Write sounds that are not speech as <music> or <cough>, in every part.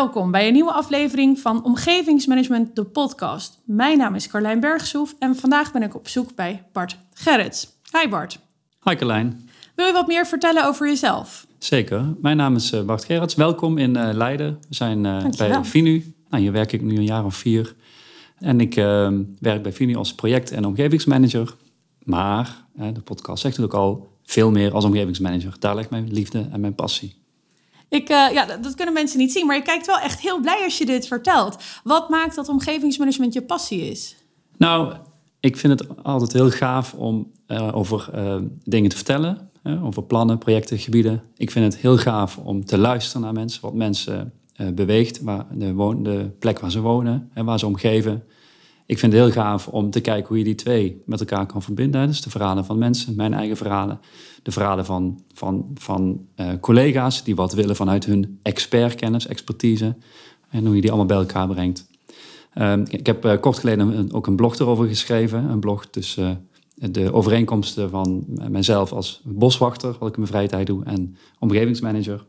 Welkom bij een nieuwe aflevering van Omgevingsmanagement, de podcast. Mijn naam is Carlijn Bergsoef en vandaag ben ik op zoek bij Bart Gerrits. Hi Bart. Hi Carlijn. Wil je wat meer vertellen over jezelf? Zeker. Mijn naam is eh, Bart Gerrits. Welkom in uh, Leiden. We zijn uh, bij Finu. Nou, hier werk ik nu een jaar of vier. En ik werk bij Finu als project- en omgevingsmanager. Maar, de podcast zegt het ook al, veel meer als omgevingsmanager. Daar ligt mijn liefde en mijn passie. Ik, uh, ja, dat kunnen mensen niet zien, maar je kijkt wel echt heel blij als je dit vertelt. Wat maakt dat omgevingsmanagement je passie is? Nou, ik vind het altijd heel gaaf om uh, over uh, dingen te vertellen. over plannen, projecten, gebieden. Ik vind het heel gaaf om te luisteren naar mensen, wat mensen beweegt, waar de, woon, de plek waar ze wonen en waar ze omgeven. Ik vind het heel gaaf om te kijken hoe je die twee met elkaar kan verbinden. Dus de verhalen van mensen, mijn eigen verhalen. De verhalen van, van, van uh, collega's die wat willen vanuit hun expertkennis, expertise. En hoe je die allemaal bij elkaar brengt. Uh, ik heb uh, kort geleden ook een blog erover geschreven. Een blog tussen de overeenkomsten van mijzelf als boswachter, wat ik in mijn vrije tijd doe, en omgevingsmanager.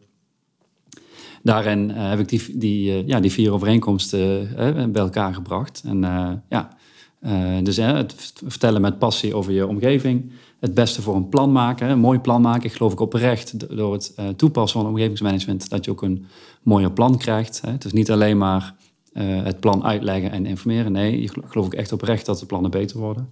Daarin heb ik die, die, ja, die vier overeenkomsten bij elkaar gebracht. En ja, dus het vertellen met passie over je omgeving het beste voor een plan maken. Een mooi plan maken. Ik geloof ik oprecht door het toepassen van omgevingsmanagement dat je ook een mooier plan krijgt. Het is niet alleen maar het plan uitleggen en informeren. Nee, ik geloof ik echt oprecht dat de plannen beter worden.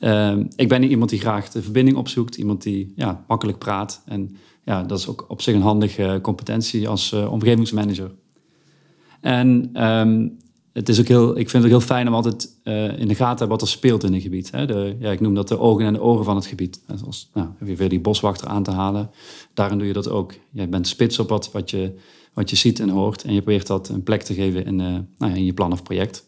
Uh, ik ben iemand die graag de verbinding opzoekt. Iemand die ja, makkelijk praat. En ja, dat is ook op zich een handige competentie als uh, omgevingsmanager. En um, het is ook heel, ik vind het ook heel fijn om altijd uh, in de gaten te hebben wat er speelt in een gebied. Hè. De, ja, ik noem dat de ogen en de oren van het gebied. Zoals, nou, heb je weer die boswachter aan te halen. Daarin doe je dat ook. Je bent spits op wat, wat, je, wat je ziet en hoort. En je probeert dat een plek te geven in, nou ja, in je plan of project.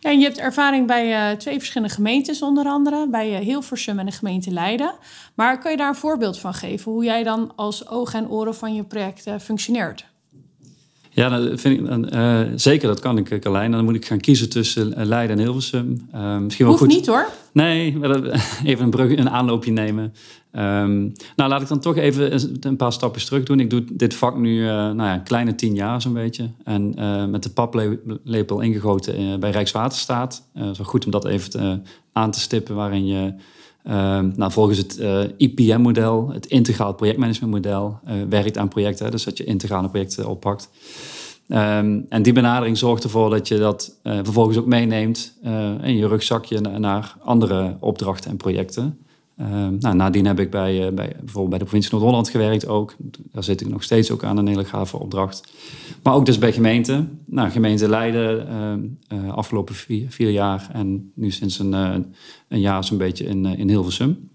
Ja, en je hebt ervaring bij uh, twee verschillende gemeentes onder andere. Bij Hilversum en de gemeente Leiden. Maar kan je daar een voorbeeld van geven? Hoe jij dan als ogen en oren van je project functioneert? Ja, dat vind ik, uh, zeker, dat kan ik, Carlijn. Dan moet ik gaan kiezen tussen eh, Leiden en Hilversum. Uh, misschien wel Hoeft goed. niet hoor. Nee, <laughs> even een, brug, een aanloopje nemen. Um, nou, laat ik dan toch even een paar stapjes terug doen. Ik doe dit vak nu uh, nou ja, een kleine tien jaar zo'n beetje. En met de paplepel ingegoten bij Rijkswaterstaat. zo goed om dat even te, aan te stippen waarin je... Uh, nou, volgens het uh, IPM-model, het integraal projectmanagementmodel, uh, werkt aan projecten. Dus dat je integrale projecten oppakt. Um, en die benadering zorgt ervoor dat je dat vervolgens ook meeneemt in je rugzakje naar andere opdrachten en projecten. Um, nou, nadien heb ik bij, bij, bijvoorbeeld bij de provincie Noord-Holland gewerkt ook. Daar zit ik nog steeds ook aan een hele gave opdracht. Maar ook dus bij gemeenten. Nou, gemeente Leiden uh, afgelopen vier, vier, jaar en nu sinds een, uh, een jaar zo'n beetje in, in Hilversum.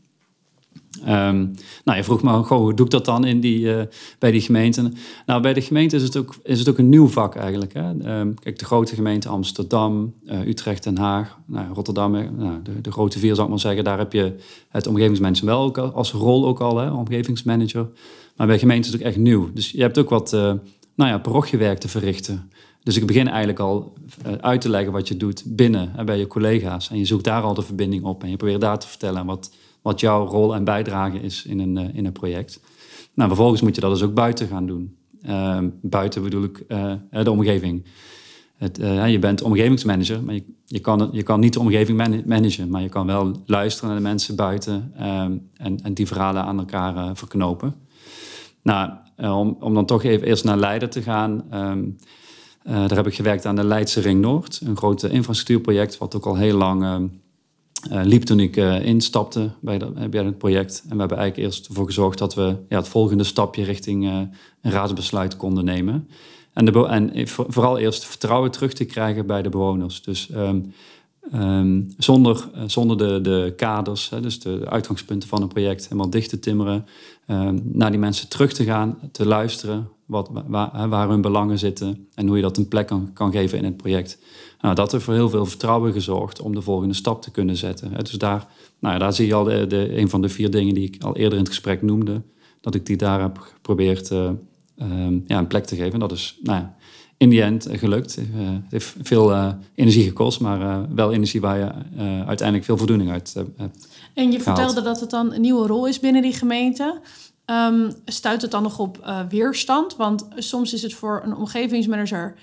Um, nou, je vroeg me, goh, hoe doe ik dat dan in die, uh, bij die gemeenten? Nou, bij de gemeente is het ook, is het ook een nieuw vak eigenlijk. Hè? Um, kijk, de grote gemeenten Amsterdam, uh, Utrecht, Den Haag, nou, Rotterdam, nou, de, de, grote vier zou ik maar zeggen. Daar heb je het omgevingsmanagement wel als rol ook al, hè, omgevingsmanager. Maar bij gemeenten is het ook echt nieuw. Dus je hebt ook wat uh, nou ja, parochiewerk te verrichten. Dus ik begin eigenlijk al uit te leggen wat je doet binnen hè, bij je collega's. En je zoekt daar al de verbinding op en je probeert daar te vertellen wat wat jouw rol en bijdrage is in een, uh, in een project. Nou, vervolgens moet je dat dus ook buiten gaan doen. Uh, buiten bedoel ik uh, de omgeving. Het, je bent omgevingsmanager, maar je, kan, je kan niet de omgeving managen, maar je kan wel luisteren naar de mensen buiten ehm, en, en die verhalen aan elkaar verknopen. Nou, om, om dan toch even eerst naar Leiden te gaan. Um, daar heb ik gewerkt aan de Leidse Ring Noord, een groot infrastructuurproject, wat ook al heel lang ehm, liep toen ik uh, instapte bij, dat, bij het project. En we hebben eigenlijk eerst ervoor gezorgd dat we ja, het volgende stapje richting een raadsbesluit konden nemen. En, en vooral eerst vertrouwen terug te krijgen bij de bewoners. Dus um, um, zonder, zonder de, de kaders, hè, dus de uitgangspunten van een project, helemaal dicht te timmeren. Um, naar die mensen terug te gaan, te luisteren wat, waar, waar hun belangen zitten en hoe je dat een plek kan, kan geven in het project. Nou, dat heeft voor heel veel vertrouwen gezorgd om de volgende stap te kunnen zetten. Dus daar, nou ja, daar zie je al de, de, een van de vier dingen die ik al eerder in het gesprek noemde. Dat ik die daar heb geprobeerd uh, um, ja, een plek te geven. Dat is nou ja, in die end gelukt. Uh, het heeft veel uh, energie gekost, maar wel energie waar je uiteindelijk veel voldoening uit hebt. En je vertelde dat het dan een nieuwe rol is binnen die gemeente. Um, stuit het dan nog op weerstand? Want soms is het voor een omgevingsmanager.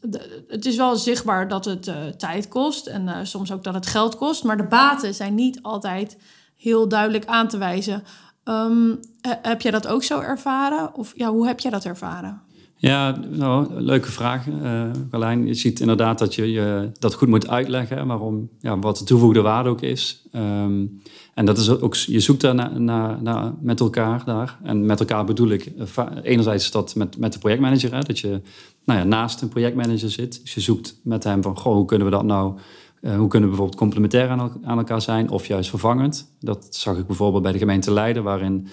De, het is wel zichtbaar dat het uh, tijd kost en uh, soms ook dat het geld kost, maar de baten zijn niet altijd heel duidelijk aan te wijzen. Um, heb jij dat ook zo ervaren? Of ja, hoe heb jij dat ervaren? Ja, nou, leuke vraag, uh, Carlijn. Je ziet inderdaad dat je, je dat goed moet uitleggen, waarom, ja, wat de toevoegde waarde ook is. Um, en dat is ook, je zoekt daar naar, met elkaar daar. En met elkaar bedoel ik, uh, enerzijds dat met, met de projectmanager, dat je nou ja, naast een projectmanager zit. Dus je zoekt met hem van, goh, hoe kunnen we dat nou, uh, hoe kunnen we bijvoorbeeld complementair aan, aan elkaar zijn of juist vervangend. Dat zag ik bijvoorbeeld bij de gemeente Leiden, waarin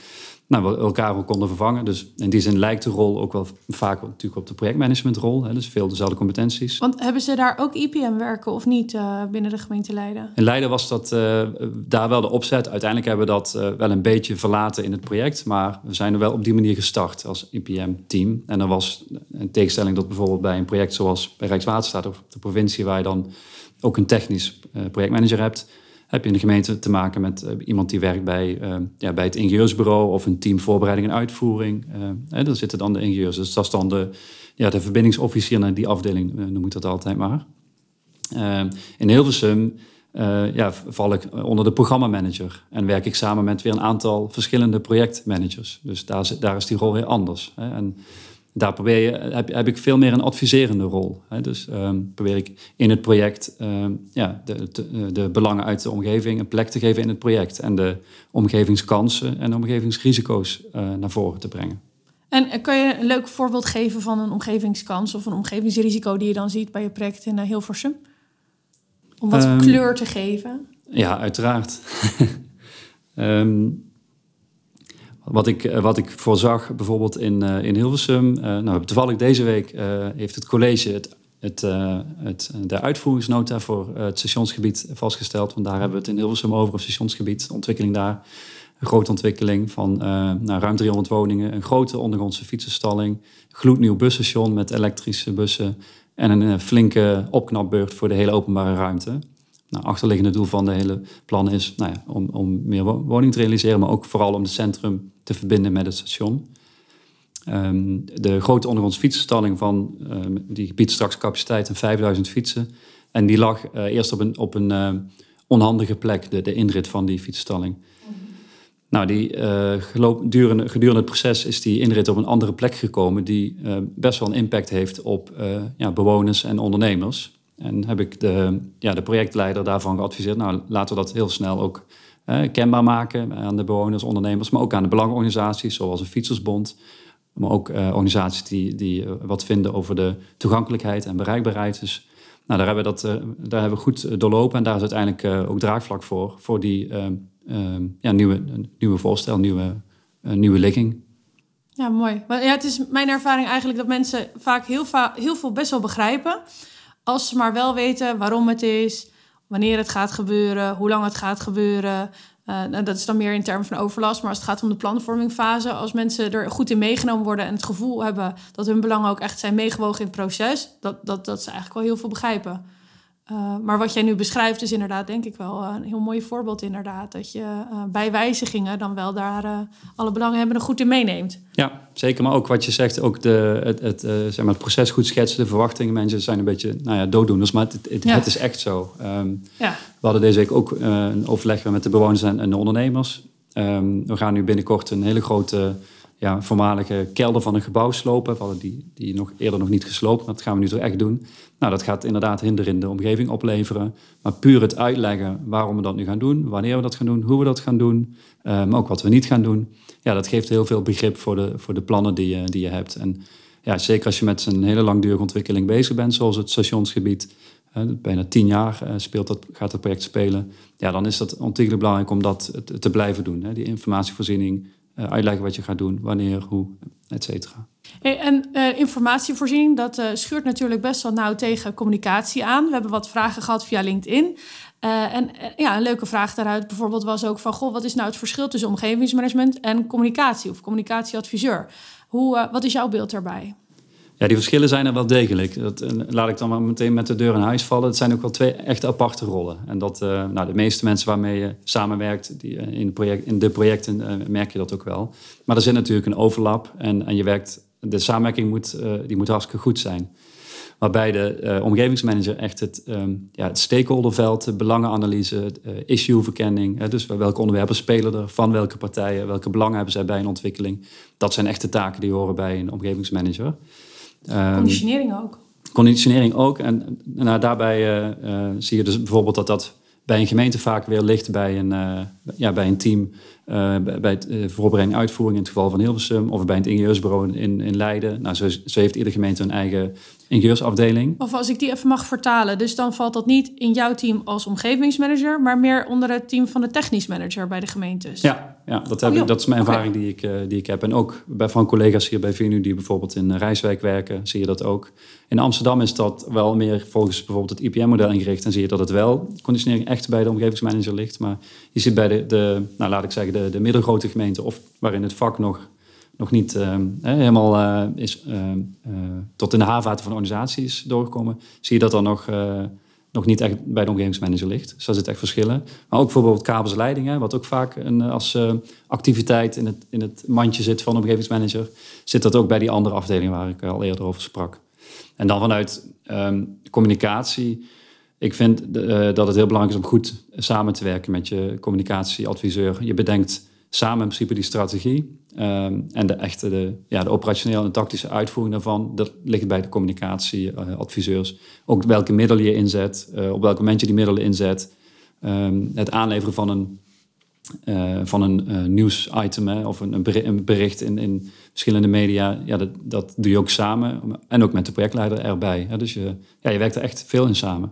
nou, we elkaar ook konden vervangen. Dus in die zin lijkt de rol ook wel vaak natuurlijk op de projectmanagementrol. Hè, dus veel dezelfde competenties. Want hebben ze daar ook IPM werken of niet uh, binnen de gemeente Leiden? In Leiden was dat uh, daar wel de opzet. Uiteindelijk hebben we dat wel een beetje verlaten in het project. Maar we zijn er wel op die manier gestart als IPM-team. En er was een tegenstelling dat bijvoorbeeld bij een project zoals bij Rijkswaterstaat of de provincie... waar je dan ook een technisch projectmanager hebt heb je in de gemeente te maken met uh, iemand die werkt bij, uh, ja, bij het ingenieursbureau of een team voorbereiding en uitvoering. Uh, daar zitten dan de ingenieurs. Dus dat is dan de, ja, de verbindingsofficier naar die afdeling, noem ik dat altijd maar. in Hilversum ja, val ik onder de programmamanager en werk ik samen met weer een aantal verschillende projectmanagers. Dus daar, daar is die rol weer anders. Hè. En daar probeer je, heb, heb ik veel meer een adviserende rol. Hè? Dus um, probeer ik in het project um, ja, de, de, de, belangen uit de omgeving een plek te geven in het project. En de omgevingskansen en de omgevingsrisico's uh, naar voren te brengen. En kan je een leuk voorbeeld geven van een omgevingskans of een omgevingsrisico die je dan ziet bij je project in Hilversum? Om wat um, kleur te geven? Ja, uiteraard. <laughs> Wat ik, eh, wat ik voorzag bijvoorbeeld in, uh, in Hilversum. Uh, nou, toevallig deze week uh, heeft het college het, het, het, de uitvoeringsnota voor het stationsgebied vastgesteld. Want daar hebben we het in Hilversum over, het stationsgebied, ontwikkeling daar. Een grote ontwikkeling van nou, ruim 300 woningen, een grote ondergrondse fietsenstalling, gloednieuw busstation met elektrische bussen en een flinke opknapbeurt voor de hele openbare ruimte. Nou, achterliggende doel van de hele plan is nou ja, om, om meer woning te realiseren, maar ook vooral om het centrum te verbinden met het station. Um, de grote ondergrondse fietsenstalling van um, die biedt straks capaciteit van 5000 fietsen. En die lag uh, eerst op een, op een uh, onhandige plek, de, de inrit van die fietsenstalling. -hmm. Nou, die, uh, gedurende, gedurende het proces is die inrit op een andere plek gekomen die best wel een impact heeft op ja, bewoners en ondernemers. En heb ik de, ja, de projectleider daarvan geadviseerd, nou laten we dat heel snel ook eh, kenbaar maken aan de bewoners, ondernemers, maar ook aan de belangenorganisaties zoals een Fietsersbond. Maar ook uh, organisaties die, die uh, wat vinden over de toegankelijkheid en bereikbaarheid. Dus nou, daar, hebben we dat, daar hebben we goed doorlopen en daar is uiteindelijk ook draagvlak voor, voor die ja, nieuwe, nieuwe voorstel, nieuwe, nieuwe ligging. Ja, mooi. Maar ja, het is mijn ervaring eigenlijk dat mensen vaak heel, va heel veel best wel begrijpen. Als ze maar wel weten waarom het is, wanneer het gaat gebeuren, hoe lang het gaat gebeuren. Uh, dat is dan meer in termen van overlast. Maar als het gaat om de planvormingfase, als mensen er goed in meegenomen worden en het gevoel hebben dat hun belangen ook echt zijn meegewogen in het proces, dat, dat, dat ze eigenlijk wel heel veel begrijpen. Uh, maar wat jij nu beschrijft is inderdaad denk ik wel een heel mooi voorbeeld inderdaad. Dat je uh, bij wijzigingen dan wel daar uh, alle belangen goed in meeneemt. Ja, zeker. Maar ook wat je zegt, ook de, het, het, zeg maar het proces goed schetsen, de verwachtingen. Mensen zijn een beetje nou ja, dooddoeners, maar het, het, ja. het is echt zo. Um, ja. We hadden deze week ook een overleg met de bewoners en, en de ondernemers. Um, we gaan nu binnenkort een hele grote ja, voormalige kelder van een gebouw slopen. We hadden die, die nog eerder nog niet gesloopt, maar dat gaan we nu toch echt doen. Nou, dat gaat inderdaad hinder in de omgeving opleveren. Maar puur het uitleggen waarom we dat nu gaan doen, wanneer we dat gaan doen, hoe we dat gaan doen, maar um, ook wat we niet gaan doen. Ja, dat geeft heel veel begrip voor de, voor de plannen die je, die je hebt. En ja, zeker als je met een hele langdurige ontwikkeling bezig bent, zoals het stationsgebied, bijna tien jaar uh, speelt dat, gaat het project spelen, ja, dan is dat ontzettend belangrijk om dat te, blijven doen. Die informatievoorziening, uitleggen wat je gaat doen, wanneer, hoe, et cetera. En uh, informatievoorziening, dat uh, schuurt natuurlijk best wel nauw tegen communicatie aan. We hebben wat vragen gehad via LinkedIn. En ja, een leuke vraag daaruit bijvoorbeeld was ook van... Goh, wat is nou het verschil tussen omgevingsmanagement en communicatie of communicatieadviseur? Hoe, wat is jouw beeld daarbij? Ja, die verschillen zijn er wel degelijk. Dat, eh, laat ik dan maar meteen met de deur in huis vallen. Het zijn ook wel twee echt aparte rollen. En dat, uh, nou, de meeste mensen waarmee je samenwerkt die, uh, in, project, in de projecten, merk je dat ook wel. Maar er zit natuurlijk een overlap en, en je werkt, de samenwerking moet, die moet hartstikke goed zijn. Waarbij de omgevingsmanager echt het, um, ja, het stakeholderveld, de belangenanalyse, issueverkenning, dus welke onderwerpen spelen er, van welke partijen, welke belangen hebben zij bij een ontwikkeling. Dat zijn echt de taken die horen bij een omgevingsmanager. Ehm, conditionering ook. Conditionering ook. En nou, daarbij uh, uh, zie je dus bijvoorbeeld dat dat bij een gemeente vaak weer ligt bij een, uh, ja, bij een team. bij het voorbereiding uitvoering in het geval van Hilversum. Of bij het ingenieursbureau in, in Leiden. Nou, zo, zo heeft iedere gemeente een eigen ingenieursafdeling. Of als ik die even mag vertalen. Dus dan valt dat niet in jouw team als omgevingsmanager, maar meer onder het team van de technisch manager bij de gemeentes. Ja, ja dat, heb oh, ik, dat is mijn ervaring die, ik, uh, die ik heb. En ook bij, van collega's hier bij VNU die bijvoorbeeld in Rijswijk werken, zie je dat ook. In Amsterdam is dat wel meer volgens bijvoorbeeld het IPM-model ingericht. En zie je dat het wel conditionering echt bij de omgevingsmanager ligt. Maar je ziet bij de, de nou laat ik zeggen, de, de middelgrote gemeenten of waarin het vak nog nog niet uh, helemaal uh, is, uh, tot in de haarvaten van de organisatie is doorgekomen, zie je dat dan nog, nog niet echt bij de omgevingsmanager ligt. Dus daar zit echt verschillen. Maar ook bijvoorbeeld kabelsleidingen, wat ook vaak een, als activiteit in het, in het mandje zit van de omgevingsmanager, zit dat ook bij die andere afdelingen waar ik al eerder over sprak. En dan vanuit um, communicatie. Ik vind dat het heel belangrijk is om goed samen te werken met je communicatieadviseur. Je bedenkt samen in principe die strategie. Ehm, en de echte, de, ja, de operationele en tactische uitvoering daarvan, dat ligt bij de communicatieadviseurs. ook welke middelen je inzet, uh, op welk moment je die middelen inzet. Um, het aanleveren van een, uh, van een uh, nieuwsitem of een, een bericht in, in verschillende media, ja, dat, dat doe je ook samen. En ook met de projectleider erbij. Hè? Dus je, ja, je werkt er echt veel in samen.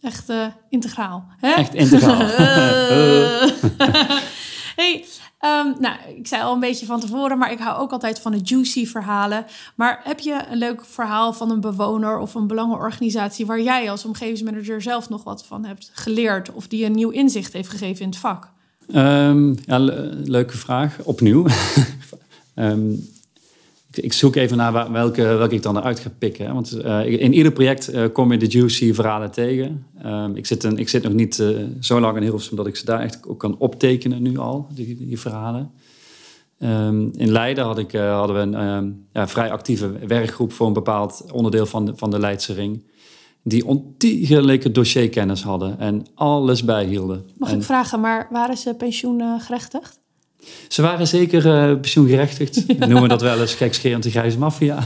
Echt integraal. Hè? Echt integraal. <laughs> <laughs> hey, Um, nou, ik zei al een beetje van tevoren, maar ik hou ook altijd van de juicy verhalen. Maar heb je een leuk verhaal van een bewoner of een belangenorganisatie waar jij als omgevingsmanager zelf nog wat van hebt geleerd of die een nieuw inzicht heeft gegeven in het vak? Um, ja, leuke vraag. Opnieuw. um, <laughs> ik zoek even naar welke, welke ik dan eruit ga pikken. Want uh, in ieder project uh, kom je de juicy verhalen tegen. Um, ik, zit een, ik zit nog niet uh, zo lang in Hilversum dat ik ze daar echt ook kan optekenen nu al, die, die verhalen. Um, in Leiden had ik, hadden we een um, ja, vrij actieve werkgroep voor een bepaald onderdeel van de, van de Leidse ring. Die ontiegelijke dossierkennis hadden en alles bijhielden. Mag en, ik vragen, maar waren ze pensioengerechtigd? Ze waren zeker uh, pensioengerechtigd. <laughs> We noemen dat wel eens gekscherend de grijze maffia.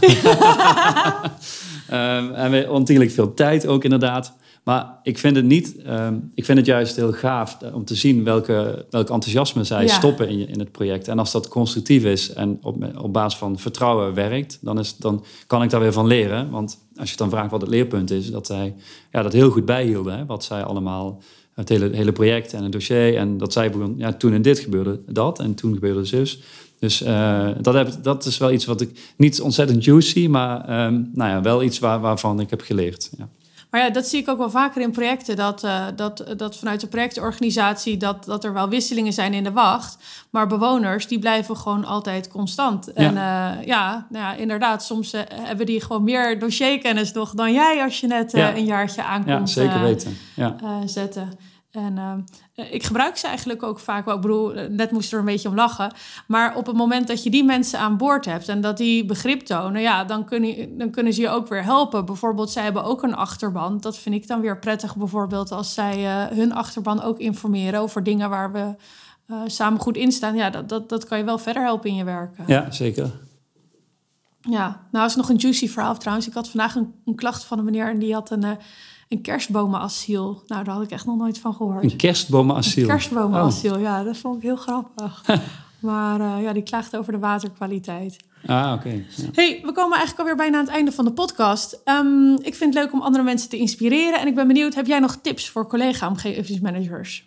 um, <laughs> <laughs> en we ontiegelijk veel tijd ook inderdaad. Maar ik vind het niet, um, ik vind het juist heel gaaf om te zien welke, welk enthousiasme zij ja. stoppen in, in het project. En als dat constructief is en op, op basis van vertrouwen werkt, dan, is, dan kan ik daar weer van leren. Want als je dan vraagt wat het leerpunt is, dat zij ja, dat heel goed bijhielden. Hè, wat zij allemaal het hele, hele project en het dossier. En dat zij begon, ja, toen en dit gebeurde dat en toen gebeurde zus. Dus uh, dat, heb, dat is wel iets wat ik niet ontzettend juicy, maar um, nou ja, wel iets waar, waarvan ik heb geleerd. Ja. Maar ja, dat zie ik ook wel vaker in projecten. Dat, uh, dat, dat vanuit de projectorganisatie dat, dat er wel wisselingen zijn in de wacht. Maar bewoners die blijven gewoon altijd constant. En ja, uh, ja, nou ja inderdaad, soms uh, hebben die gewoon meer dossierkennis nog dan jij als je net ja. een jaartje aankomt ja, zeker weten. Ja. zetten. En uh, ik gebruik ze eigenlijk ook vaak wel. Ik bedoel, net moest er een beetje om lachen. Maar op het moment dat je die mensen aan boord hebt en dat die begrip tonen, ja, dan, kun dan kunnen ze je ook weer helpen. Bijvoorbeeld, zij hebben ook een achterban. Dat vind ik dan weer prettig, bijvoorbeeld, als zij uh, hun achterban ook informeren over dingen waar we uh, samen goed in staan. Ja, dat, dat, dat kan je wel verder helpen in je werk. Ja, zeker. Ja, nou is nog een juicy verhaal trouwens. Ik had vandaag een, een klacht van een meneer en die had een een kerstbomenasiel. Nou, daar had ik echt nog nooit van gehoord. Een kerstbomenasiel? Een kerstbomenasiel, oh. ja. Dat vond ik heel grappig. <laughs> maar uh, ja, die klaagde over de waterkwaliteit. Ah, oké. Okay. Ja. hey, we komen eigenlijk alweer bijna aan het einde van de podcast. Um, ik vind het leuk om andere mensen te inspireren. En ik ben benieuwd, heb jij nog tips voor collega-omgevingsmanagers?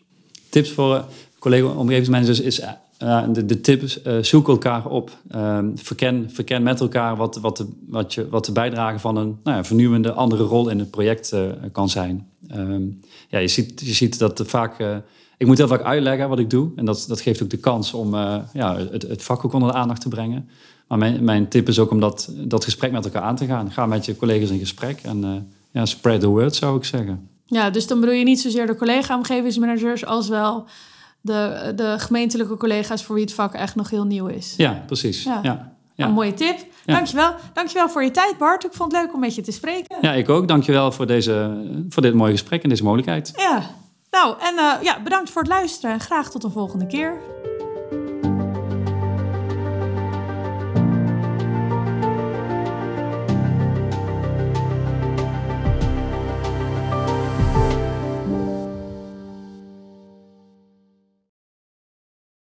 Tips voor uh, collega-omgevingsmanagers is uh, de, de tip uh, zoek elkaar op. Uh, verken, verken met elkaar wat, wat, de, wat, je, wat de bijdrage van een nou ja, vernieuwende andere rol in het project uh, kan zijn. Um, ja, je, ziet, je ziet dat vaak. ik moet heel vaak uitleggen wat ik doe. En dat, dat geeft ook de kans om ja, het, het vak ook onder de aandacht te brengen. Maar mijn, mijn tip is ook om dat, dat gesprek met elkaar aan te gaan. Ga met je collega's in gesprek en eh, ja, spread the word zou ik zeggen. Ja, dus dan bedoel je niet zozeer de collega-omgevingsmanagers als wel de, de gemeentelijke collega's voor wie het vak echt nog heel nieuw is. Ja, precies. Ja. Ja. Ja. Een mooie tip. Dankjewel. Dankjewel voor je tijd, Bart. Ik vond het leuk om met je te spreken. Ja, ik ook. Dankjewel voor, deze, voor dit mooie gesprek en deze mogelijkheid. Ja. Nou, en eh, ja, bedankt voor het luisteren en graag tot een volgende keer.